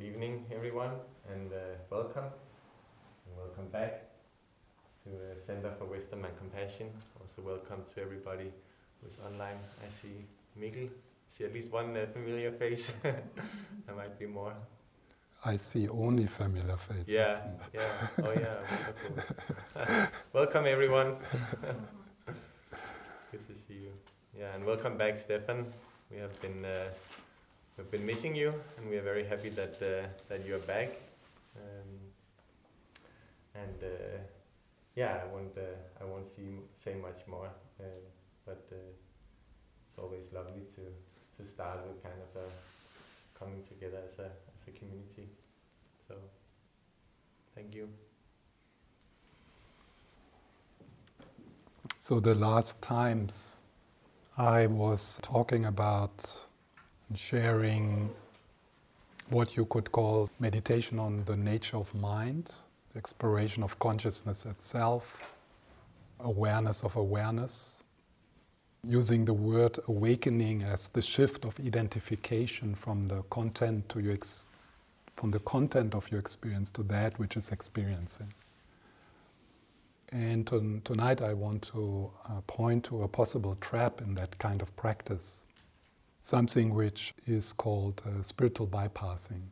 good evening, everyone, and uh, welcome. And welcome back to the Center for Wisdom and Compassion. Also, welcome to everybody who's online. I see Mikkel. I see at least one uh, familiar face. there might be more. I see only familiar faces. Yeah, yeah. Oh, yeah. Welcome, everyone. good to see you. Yeah, and welcome back, Stefan. We have been uh, we've been missing you, and we are very happy that uh, that you are back. Um, and uh, yeah, I won't uh, I won't say much more, uh, but uh, it's always lovely to to start with kind of a coming together as a as a community. So thank you. So the last times I was talking about sharing what you could call meditation on the nature of mind, exploration of consciousness itself, awareness of awareness, using the word awakening as the shift of identification from the content to your ex- from the content of your experience to that which is experiencing. And to, tonight I want to uh, point to a possible trap in that kind of practice, something which is called uh, spiritual bypassing.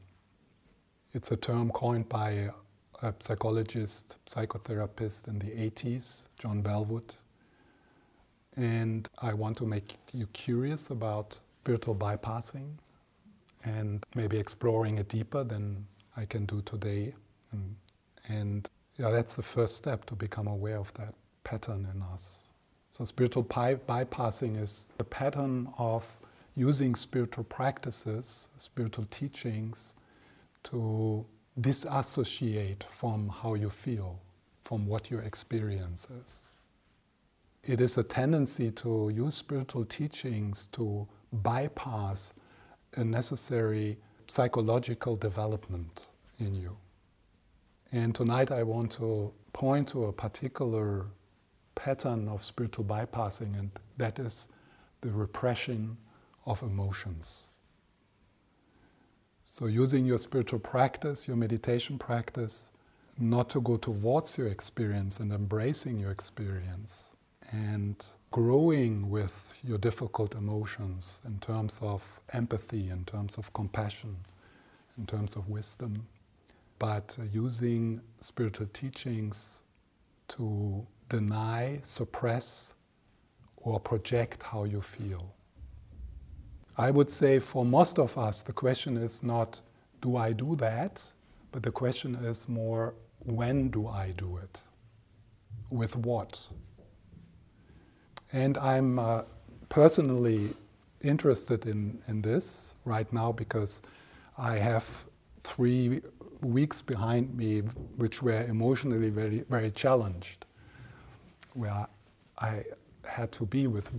It's a term coined by a psychologist, psychotherapist in the 80s, John Welwood. And I want to make you curious about spiritual bypassing and maybe exploring it deeper than I can do today. And, and yeah, that's the first step to become aware of that pattern in us. So, spiritual by- bypassing is the pattern of using spiritual practices, spiritual teachings, to disassociate from how you feel, from what your experience is. It is a tendency to use spiritual teachings to bypass a necessary psychological development in you. And tonight I want to point to a particular pattern of spiritual bypassing, and that is the repression of emotions. So, using your spiritual practice, your meditation practice, not to go towards your experience and embracing your experience and growing with your difficult emotions in terms of empathy, in terms of compassion, in terms of wisdom but using spiritual teachings to deny, suppress, or project how you feel. I would say for most of us, the question is not, do I do that? But the question is more, when do I do it? With what? And I'm uh, personally interested in, in this right now because I have three weeks behind me which were emotionally very, very challenged, where I had to be with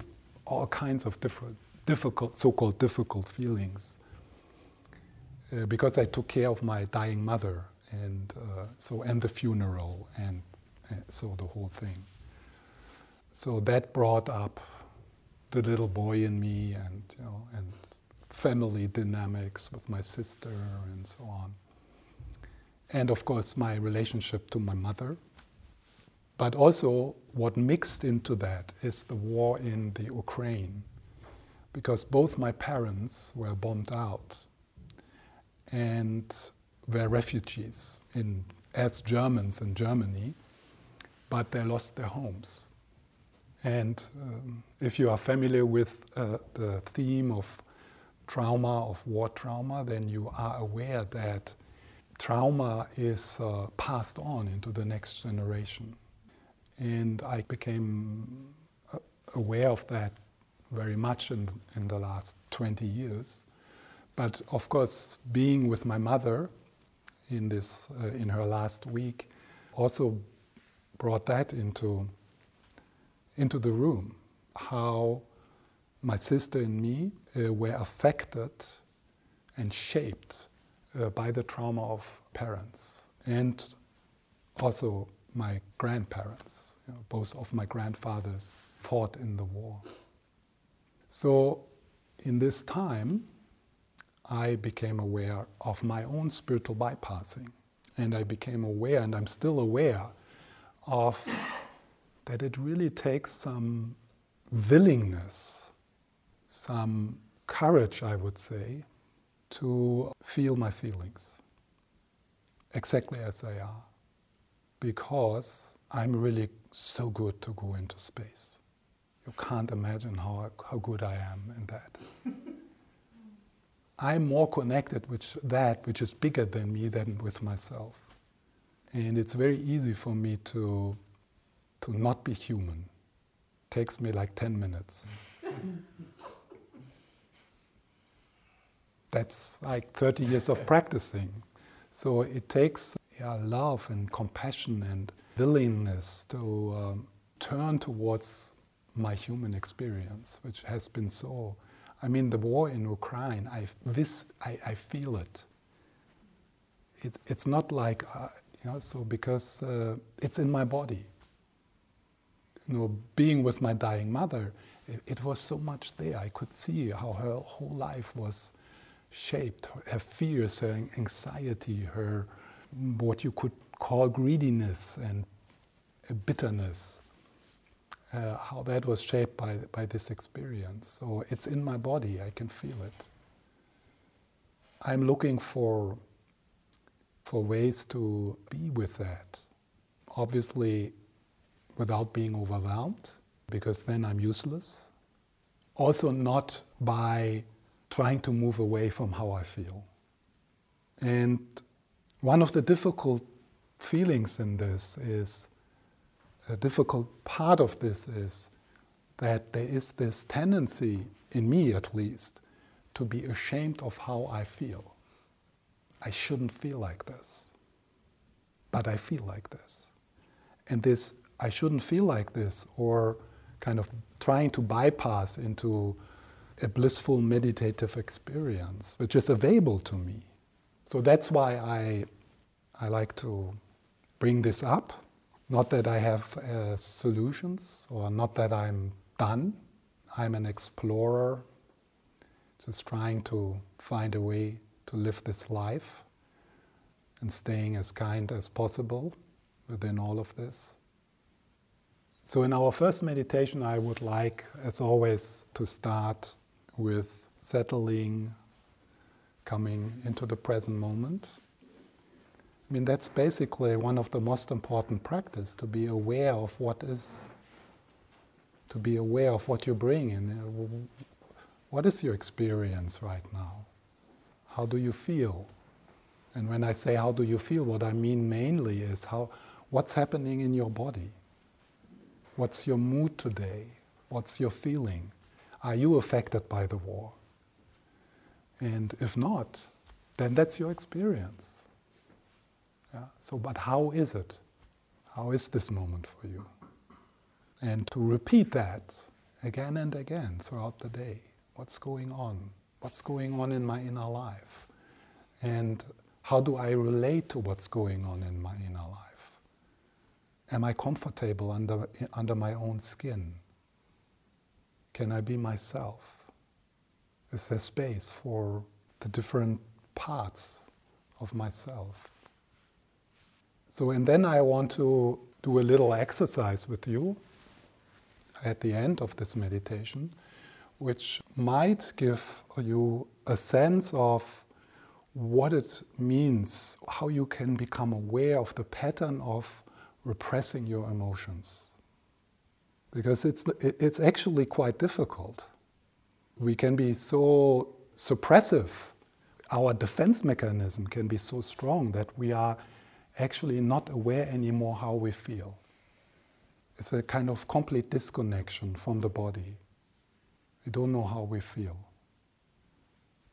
all kinds of different, difficult, so-called difficult feelings, uh, because I took care of my dying mother, and uh, so and the funeral, and uh, so the whole thing. So that brought up the little boy in me, and you know, and family dynamics with my sister, and so on and of course my relationship to my mother. But also, what mixed into that is the war in the Ukraine, because both my parents were bombed out and were refugees in, as Germans in Germany, but they lost their homes. And um, if you are familiar with uh, the theme of trauma, of war trauma, then you are aware that trauma is uh, passed on into the next generation. And I became uh, aware of that very much in, in the last 20 years. But of course, being with my mother in, this, uh, in her last week also brought that into, into the room. How my sister and me uh, were affected and shaped uh, by the trauma of parents and also my grandparents. You know, both of my grandfathers fought in the war. So, in this time, I became aware of my own spiritual bypassing. And I became aware, and I'm still aware of that it really takes some willingness, some courage, I would say, to feel my feelings exactly as they are. Because I'm really so good to go into space. You can't imagine how, how good I am in that. I'm more connected with that which is bigger than me than with myself. And it's very easy for me to, to not be human. It takes me like 10 minutes. That's like 30 years of practicing. So it takes yeah, love and compassion and willingness to um, turn towards my human experience, which has been so. I mean, the war in Ukraine, I, this, I, I feel it. it. It's not like, uh, you know, so because uh, it's in my body. You know, being with my dying mother, it, it was so much there. I could see how her whole life was shaped her fears, her anxiety, her what you could call greediness and bitterness, uh, how that was shaped by, by this experience. So it's in my body, I can feel it. I'm looking for, for ways to be with that. Obviously, without being overwhelmed, because then I'm useless. Also, not by trying to move away from how I feel. And one of the difficult feelings in this is a difficult part of this is that there is this tendency, in me at least, to be ashamed of how I feel. I shouldn't feel like this, but I feel like this. And this, I shouldn't feel like this, or kind of trying to bypass into a blissful meditative experience, which is available to me. So that's why I, I like to bring this up. Not that I have uh, solutions or not that I'm done. I'm an explorer, just trying to find a way to live this life and staying as kind as possible within all of this. So, in our first meditation, I would like, as always, to start with settling, coming into the present moment. I mean, that's basically one of the most important practice to be aware of what is, to be aware of what you bring in. Uh, what is your experience right now? How do you feel? And when I say how do you feel, what I mean mainly is how, what's happening in your body? What's your mood today? What's your feeling? Are you affected by the war? And if not, then that's your experience. Yeah? So, but how is it? How is this moment for you? And to repeat that again and again throughout the day. What's going on? What's going on in my inner life? And how do I relate to what's going on in my inner life? Am I comfortable under, under my own skin? Can I be myself? Is there space for the different parts of myself? So, and then I want to do a little exercise with you at the end of this meditation, which might give you a sense of what it means, how you can become aware of the pattern of repressing your emotions because it's, it's actually quite difficult. We can be so suppressive, our defense mechanism can be so strong that we are actually not aware anymore how we feel. It's a kind of complete disconnection from the body. We don't know how we feel.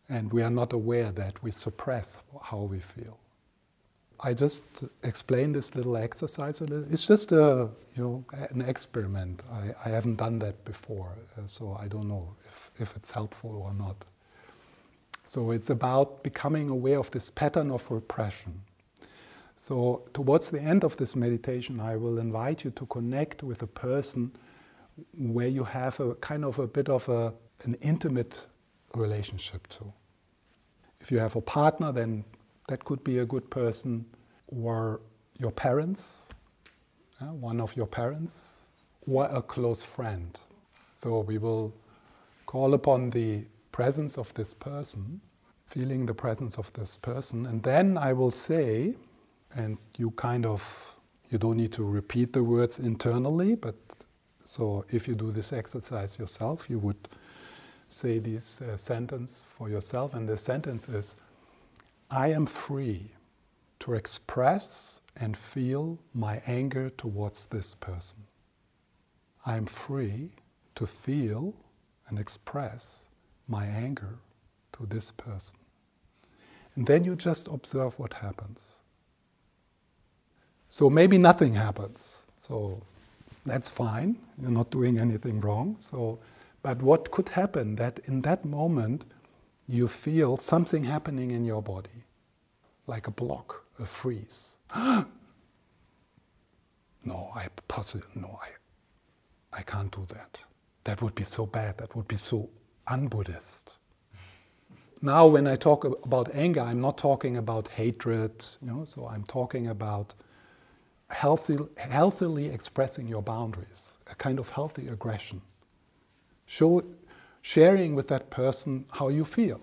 And we are not aware that we suppress how we feel. I just explain this little exercise a little. It's just a you know an experiment. I, I haven't done that before, uh, so I don't know if, if it's helpful or not. So it's about becoming aware of this pattern of repression. So towards the end of this meditation, I will invite you to connect with a person where you have a kind of a bit of a, an intimate relationship to. If you have a partner, then that could be a good person, or your parents, uh, one of your parents, or a close friend. So we will call upon the presence of this person, feeling the presence of this person, and then I will say, and you kind of you don't need to repeat the words internally, but so if you do this exercise yourself, you would say this uh, sentence for yourself, and the sentence is I am free to express and feel my anger towards this person. I am free to feel and express my anger to this person. And then you just observe what happens. So maybe nothing happens. So that's fine. You're not doing anything wrong. So, but what could happen that in that moment you feel something happening in your body, like a block, a freeze. no, I possibly no, I, I can't do that. That would be so bad. That would be so un-Buddhist. Now, when I talk about anger, I'm not talking about hatred. You know, so I'm talking about healthy, healthily expressing your boundaries, a kind of healthy aggression. Show, sharing with that person how you feel.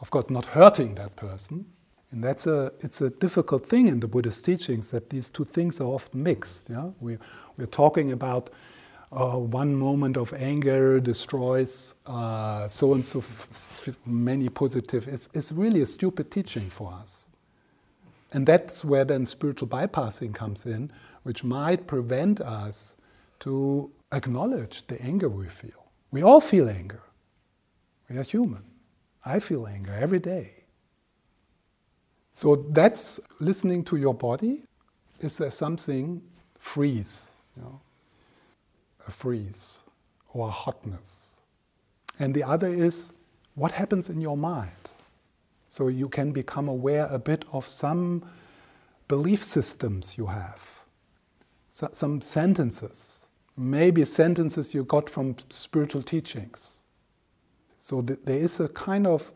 Of course, not hurting that person. And that's a, it's a difficult thing in the Buddhist teachings that these two things are often mixed. Yeah? We, we're talking about uh, one moment of anger destroys so and so many positive. It's, it's really a stupid teaching for us. And that's where then spiritual bypassing comes in, which might prevent us to acknowledge the anger we feel. We all feel anger. We are human. I feel anger every day. So that's listening to your body. Is there something freeze, you know, a freeze or a hotness? And the other is what happens in your mind? So you can become aware a bit of some belief systems you have, so, some sentences, maybe sentences you got from spiritual teachings. So th- there is a kind of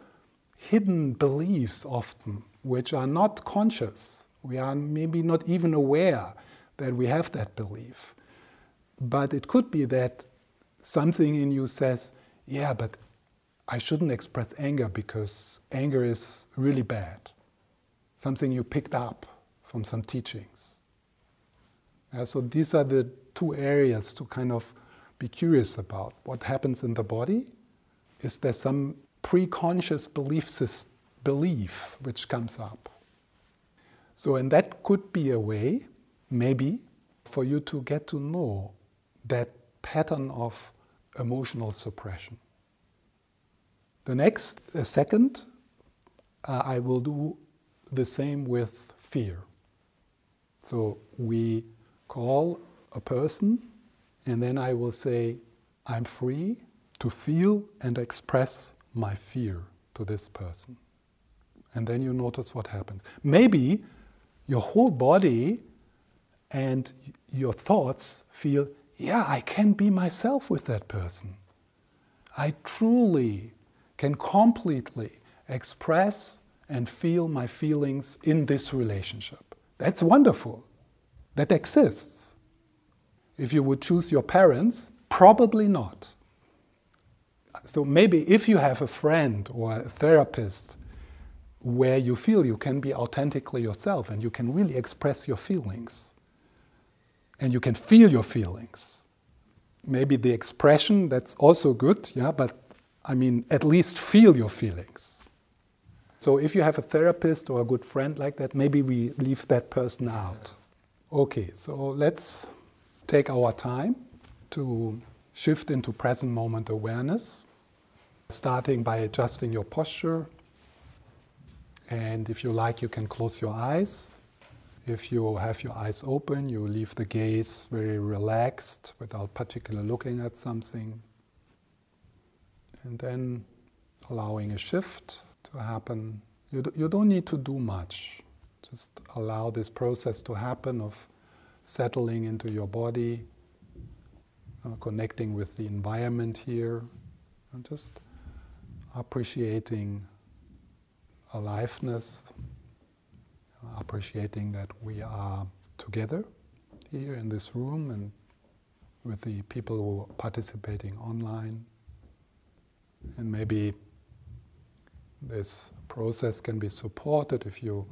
hidden beliefs often which are not conscious. We are maybe not even aware that we have that belief. But it could be that something in you says, yeah, but I shouldn't express anger because anger is really bad. Something you picked up from some teachings. Yeah, so these are the two areas to kind of be curious about. What happens in the body? Is there some pre-conscious belief system, belief which comes up? So, and that could be a way, maybe, for you to get to know that pattern of emotional suppression. The next uh, second, uh, I will do the same with fear. So we call a person, and then I will say, I'm free to feel and express my fear to this person. And then you notice what happens. Maybe your whole body and your thoughts feel, yeah, I can be myself with that person. I truly can completely express and feel my feelings in this relationship. That's wonderful. That exists. If you would choose your parents, probably not. So maybe if you have a friend or a therapist where you feel you can be authentically yourself and you can really express your feelings and you can feel your feelings. Maybe the expression, that's also good, yeah, but I mean, at least feel your feelings. So if you have a therapist or a good friend like that, maybe we leave that person out. Okay, so let's take our time to shift into present moment awareness, starting by adjusting your posture. And if you like, you can close your eyes. If you have your eyes open, you leave the gaze very relaxed without particularly looking at something and then allowing a shift to happen. You, do, you don't need to do much. Just allow this process to happen of settling into your body, uh, connecting with the environment here, and just appreciating aliveness, appreciating that we are together here in this room and with the people who are participating online. And maybe this process can be supported if you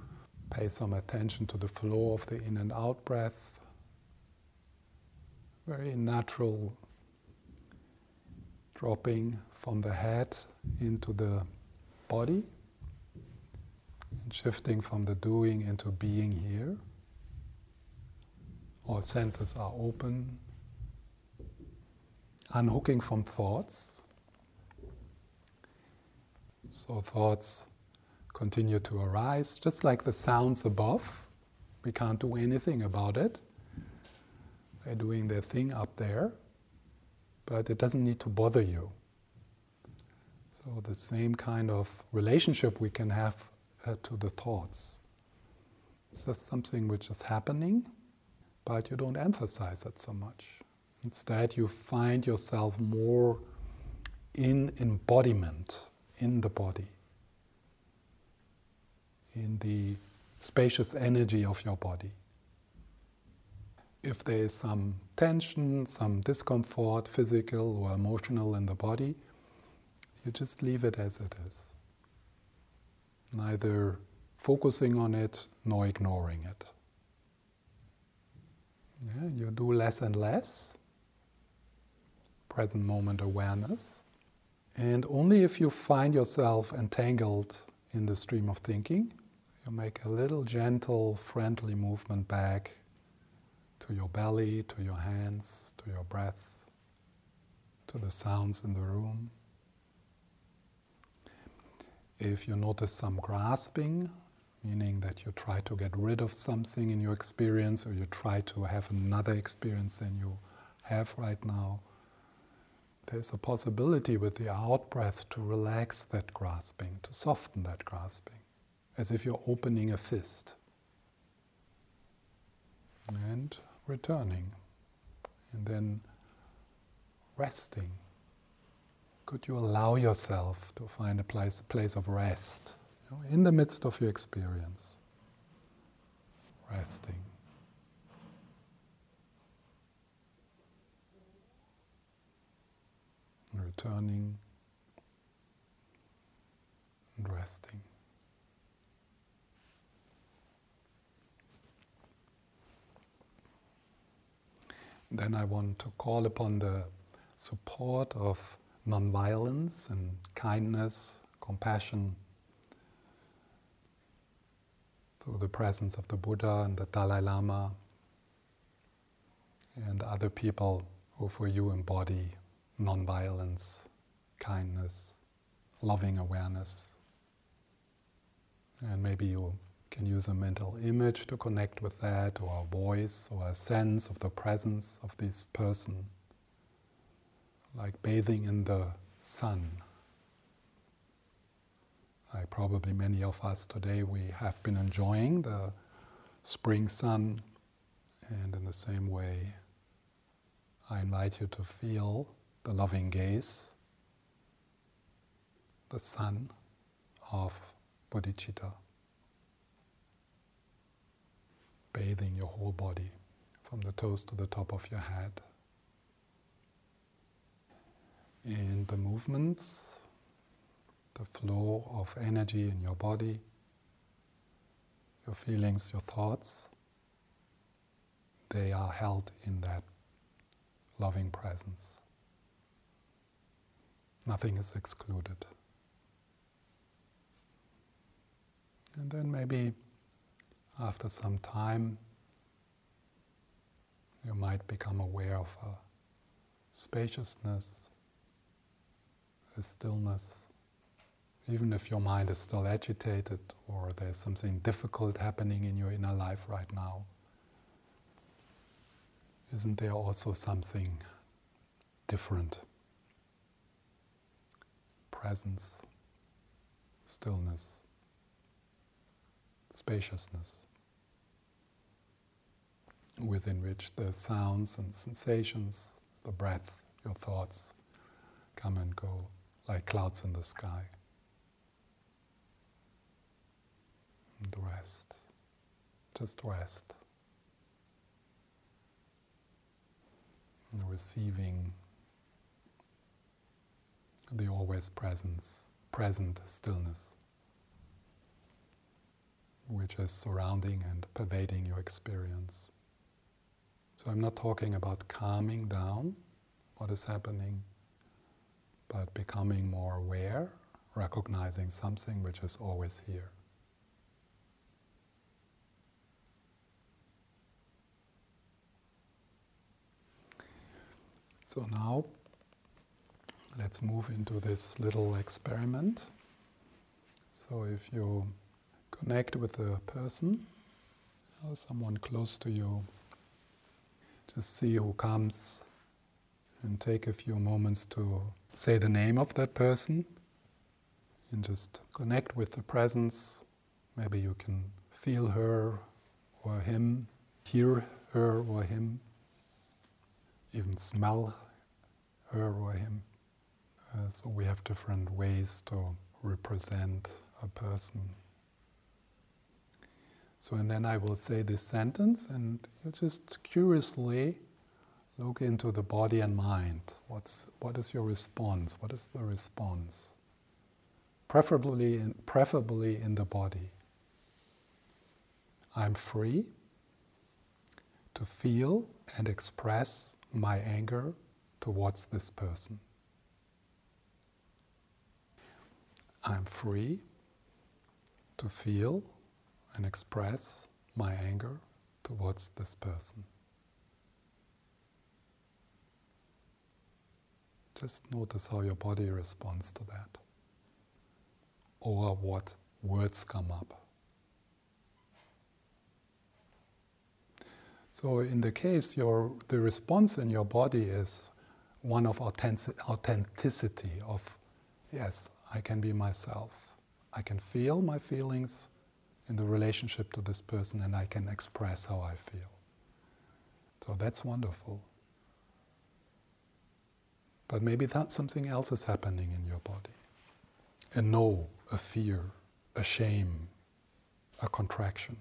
pay some attention to the flow of the in and out breath. Very natural dropping from the head into the body and shifting from the doing into being here. All senses are open, unhooking from thoughts. So thoughts continue to arise, just like the sounds above. We can't do anything about it. They're doing their thing up there, but it doesn't need to bother you. So, the same kind of relationship we can have uh, to the thoughts. It's just something which is happening, but you don't emphasize it so much. Instead, you find yourself more in embodiment in the body, in the spacious energy of your body. If there is some tension, some discomfort, physical or emotional in the body, you just leave it as it is. Neither focusing on it nor ignoring it. Yeah, you do less and less present moment awareness. And only if you find yourself entangled in the stream of thinking, you make a little gentle, friendly movement back to your belly, to your hands, to your breath, to the sounds in the room. If you notice some grasping, meaning that you try to get rid of something in your experience or you try to have another experience than you have right now, there's a possibility with the out breath to relax that grasping, to soften that grasping, as if you're opening a fist. And returning, and then resting. Could you allow yourself to find a place, a place of rest you know, in the midst of your experience? Resting. Returning and resting. Then I want to call upon the support of nonviolence and kindness, compassion through the presence of the Buddha and the Dalai Lama and other people who for you embody nonviolence, kindness, loving awareness. And maybe you can use a mental image to connect with that, or a voice, or a sense of the presence of this person, like bathing in the sun. Like probably many of us today, we have been enjoying the spring sun, and in the same way, I invite you to feel the loving gaze, the sun of bodhicitta, bathing your whole body from the toes to the top of your head. In the movements, the flow of energy in your body, your feelings, your thoughts, they are held in that loving presence. Nothing is excluded. And then maybe after some time, you might become aware of a spaciousness, a stillness. Even if your mind is still agitated or there's something difficult happening in your inner life right now, isn't there also something different? Presence, stillness, spaciousness, within which the sounds and sensations, the breath, your thoughts come and go like clouds in the sky. And rest. Just rest. Receiving the always presence, present stillness, which is surrounding and pervading your experience. So I'm not talking about calming down what is happening, but becoming more aware, recognizing something which is always here. So now let's move into this little experiment. So if you connect with a person, or someone close to you, just see who comes and take a few moments to say the name of that person and just connect with the presence. Maybe you can feel her or him, hear her or him, even smell her or him. Uh, so we have different ways to represent a person. So, and then I will say this sentence, and you just curiously look into the body and mind. What's, what is your response? What is the response? Preferably in, preferably in the body. I'm free to feel and express my anger towards this person. I'm free to feel and express my anger towards this person. Just notice how your body responds to that, or what words come up. So, in the case, your, the response in your body is one of authenticity, of yes, I can be myself. I can feel my feelings in the relationship to this person and I can express how I feel. So that's wonderful. But maybe that something else is happening in your body. A no, a fear, a shame, a contraction.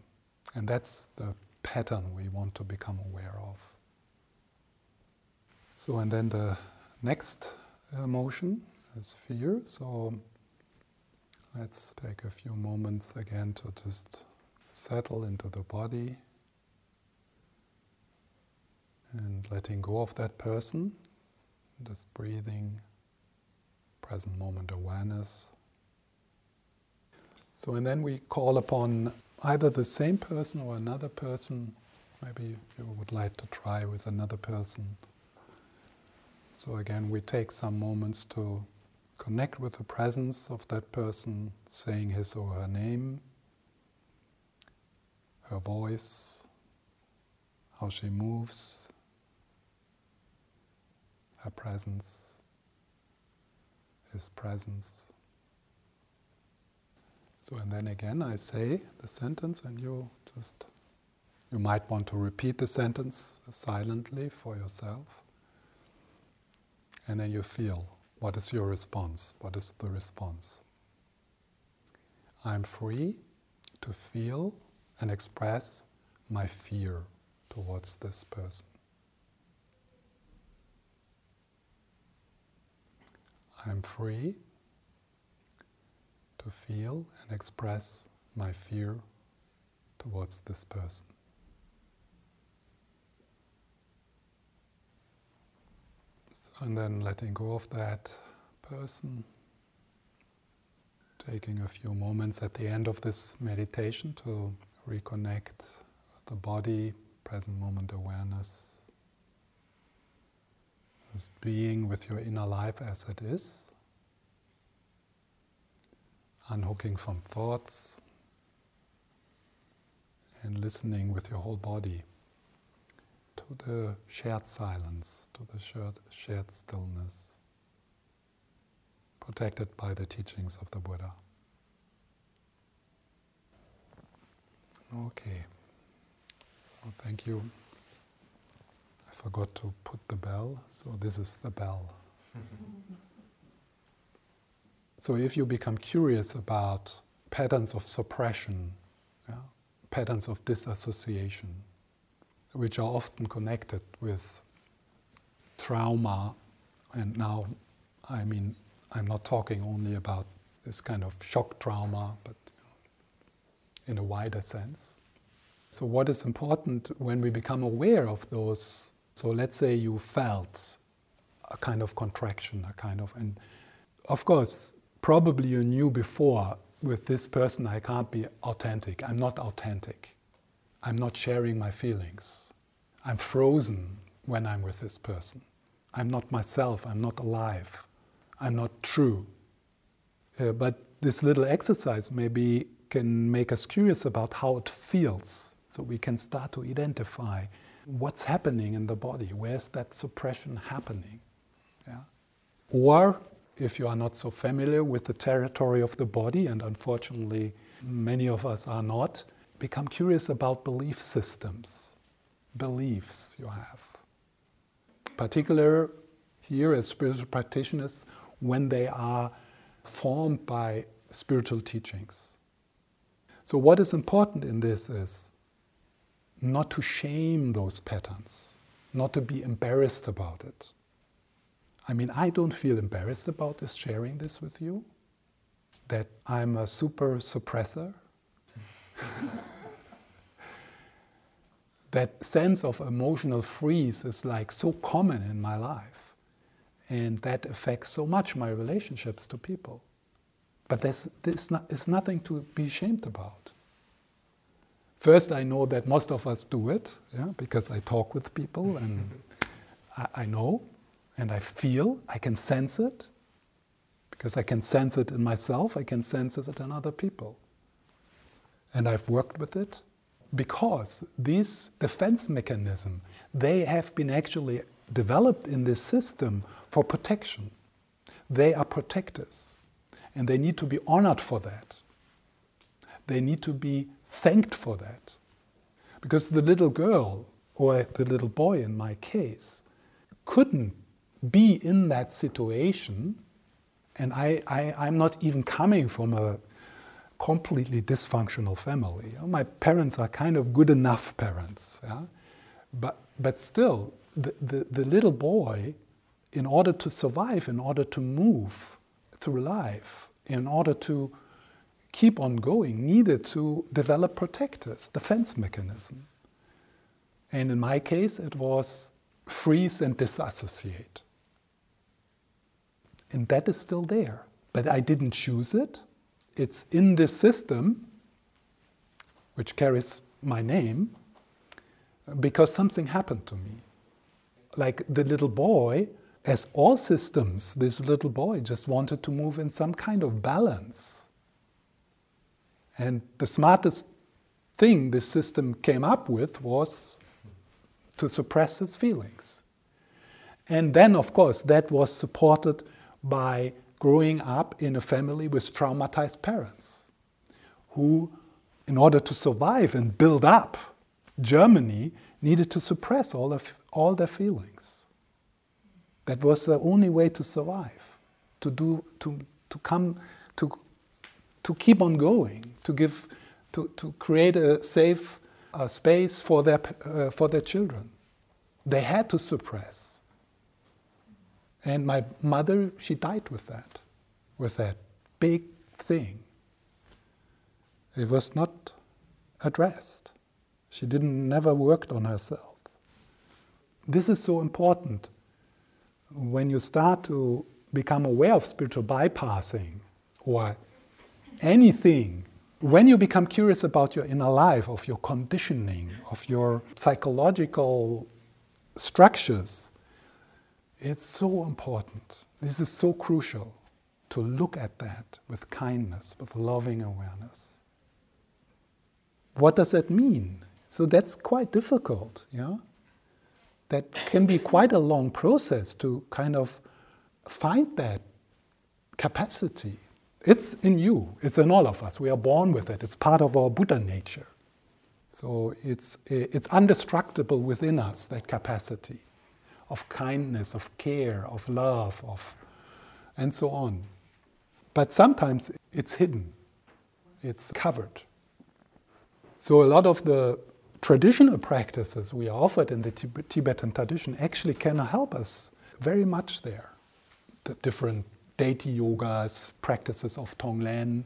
And that's the pattern we want to become aware of. So, and then the next emotion is fear. So let's take a few moments again to just settle into the body and letting go of that person, just breathing, present moment awareness. So, and then we call upon either the same person or another person. Maybe you would like to try with another person. So, again, we take some moments to Connect with the presence of that person saying his or her name, her voice, how she moves, her presence, his presence. So, and then again, I say the sentence, and you just, you might want to repeat the sentence silently for yourself. And then you feel what is your response? What is the response? I'm free to feel and express my fear towards this person. I'm free to feel and express my fear towards this person. And then letting go of that person. Taking a few moments at the end of this meditation to reconnect the body, present moment awareness. Just being with your inner life as it is. Unhooking from thoughts and listening with your whole body to the shared silence, to the shared, shared stillness, protected by the teachings of the Buddha. Okay, so thank you. I forgot to put the bell, so this is the bell. so if you become curious about patterns of suppression, yeah, patterns of disassociation, which are often connected with trauma. And now, I mean, I'm not talking only about this kind of shock trauma, but in a wider sense. So, what is important when we become aware of those? So, let's say you felt a kind of contraction, a kind of, and of course, probably you knew before with this person I can't be authentic. I'm not authentic. I'm not sharing my feelings. I'm frozen when I'm with this person. I'm not myself. I'm not alive. I'm not true. Uh, but this little exercise maybe can make us curious about how it feels so we can start to identify what's happening in the body. Where's that suppression happening? Yeah? Or if you are not so familiar with the territory of the body, and unfortunately many of us are not, become curious about belief systems, beliefs you have. Particular here as spiritual practitioners when they are formed by spiritual teachings. So, what is important in this is not to shame those patterns, not to be embarrassed about it. I mean, I don't feel embarrassed about this, sharing this with you, that I'm a super suppressor. that sense of emotional freeze is like so common in my life. And that affects so much my relationships to people. But there's, there's, not, there's nothing to be ashamed about. First, I know that most of us do it, yeah, because I talk with people and I, I know and I feel, I can sense it, because I can sense it in myself, I can sense it in other people. And I've worked with it because these defense mechanisms, they have been actually developed in this system for protection. They are protectors, and they need to be honored for that. They need to be thanked for that. Because the little girl, or the little boy in my case, couldn't be in that situation, and I, I, I'm not even coming from a completely dysfunctional family. My parents are kind of good enough parents, yeah? but, but still, the, the, the little boy, in order to survive, in order to move through life, in order to keep on going, needed to develop protectors, defense mechanism. And in my case, it was freeze and disassociate. And that is still there. But I didn't choose it. It's in this system, which carries my name, because something happened to me. Like the little boy, as all systems, this little boy just wanted to move in some kind of balance. And the smartest thing this system came up with was to suppress his feelings. And then, of course, that was supported by growing up in a family with traumatized parents who, in order to survive and build up Germany, needed to suppress all, of, all their feelings. That was the only way to survive, to, do, to, to come, to, to keep on going, to, give, to, to create a safe uh, space for their, uh, for their children. They had to suppress. And my mother, she died with that, with that big thing. It was not addressed. She didn't never worked on herself. This is so important. When you start to become aware of spiritual bypassing or anything, when you become curious about your inner life, of your conditioning, of your psychological structures, it's so important. This is so crucial to look at that with kindness, with loving awareness. What does that mean? So that's quite difficult, yeah? That can be quite a long process to kind of find that capacity. It's in you, it's in all of us. We are born with it, it's part of our Buddha nature. So it's, it's indestructible within us, that capacity of kindness, of care, of love, of and so on. But sometimes it's hidden, it's covered. So a lot of the traditional practices we are offered in the Tibetan tradition actually can help us very much there. The different deity yogas, practices of Tonglen,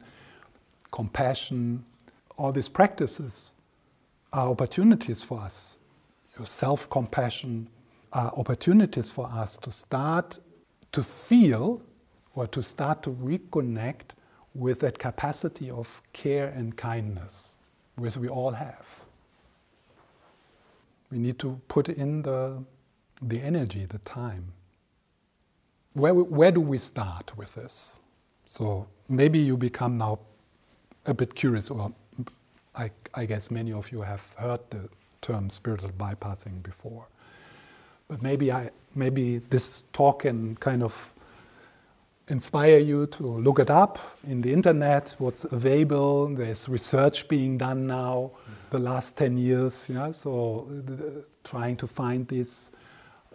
compassion, all these practices are opportunities for us. Your self compassion are opportunities for us to start to feel or to start to reconnect with that capacity of care and kindness which we all have. We need to put in the, the energy, the time. Where, where do we start with this? So maybe you become now a bit curious, or I, I guess many of you have heard the term spiritual bypassing before. But maybe I maybe this talk can kind of inspire you to look it up in the internet, what's available. There's research being done now the last 10 years, yeah, so uh, trying to find this,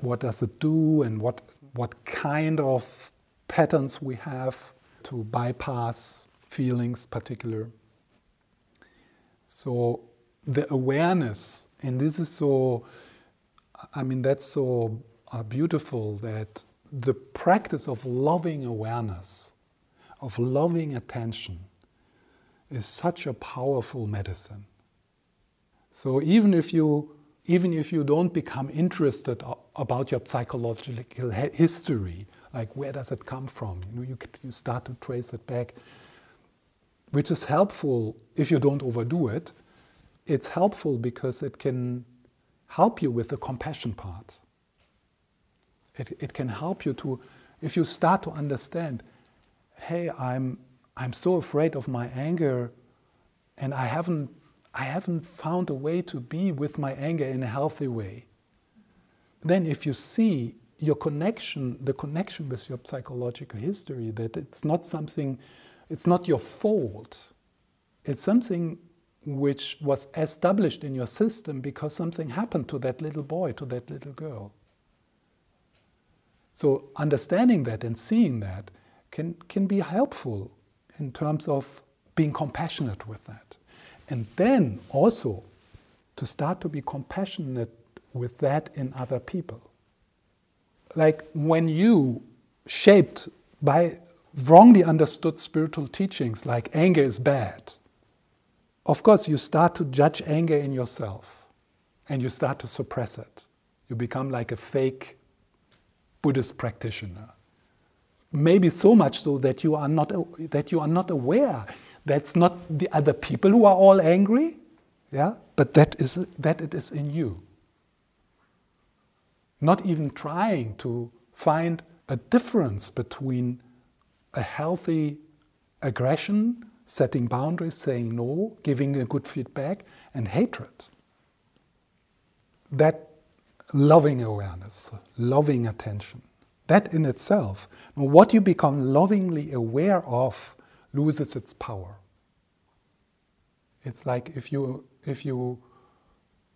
what does it do and what, what kind of patterns we have to bypass feelings particular. So the awareness, and this is so, I mean, that's so uh, beautiful that the practice of loving awareness, of loving attention, is such a powerful medicine. So even if you even if you don't become interested about your psychological history, like where does it come from, you know, you, you start to trace it back, which is helpful if you don't overdo it. It's helpful because it can help you with the compassion part. It, it can help you to, if you start to understand, hey, I'm, I'm so afraid of my anger and I haven't, I haven't found a way to be with my anger in a healthy way. Then if you see your connection, the connection with your psychological history, that it's not something, it's not your fault. It's something which was established in your system because something happened to that little boy, to that little girl. So understanding that and seeing that can, can be helpful in terms of being compassionate with that. And then also to start to be compassionate with that in other people. Like when you, shaped by wrongly understood spiritual teachings like anger is bad, of course you start to judge anger in yourself and you start to suppress it. You become like a fake Buddhist practitioner. Maybe so much so that you are not, that you are not aware that's not the other people who are all angry, yeah? but that, is, that it is in you. Not even trying to find a difference between a healthy aggression, setting boundaries, saying no, giving a good feedback, and hatred. That loving awareness, loving attention. That in itself, what you become lovingly aware of loses its power. It's like if you, if you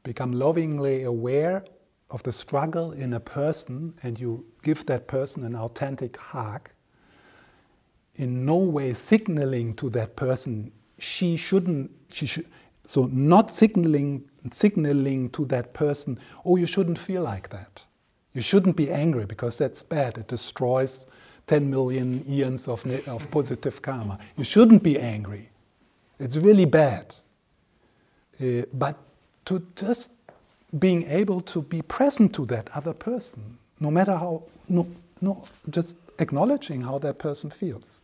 become lovingly aware of the struggle in a person and you give that person an authentic hug, in no way signaling to that person she shouldn't, she should, so not signaling signaling to that person, oh, you shouldn't feel like that. You shouldn't be angry because that's bad. It destroys 10 million eons of, of positive karma. You shouldn't be angry. It's really bad. Uh, but to just being able to be present to that other person, no matter how, no, no, just acknowledging how that person feels.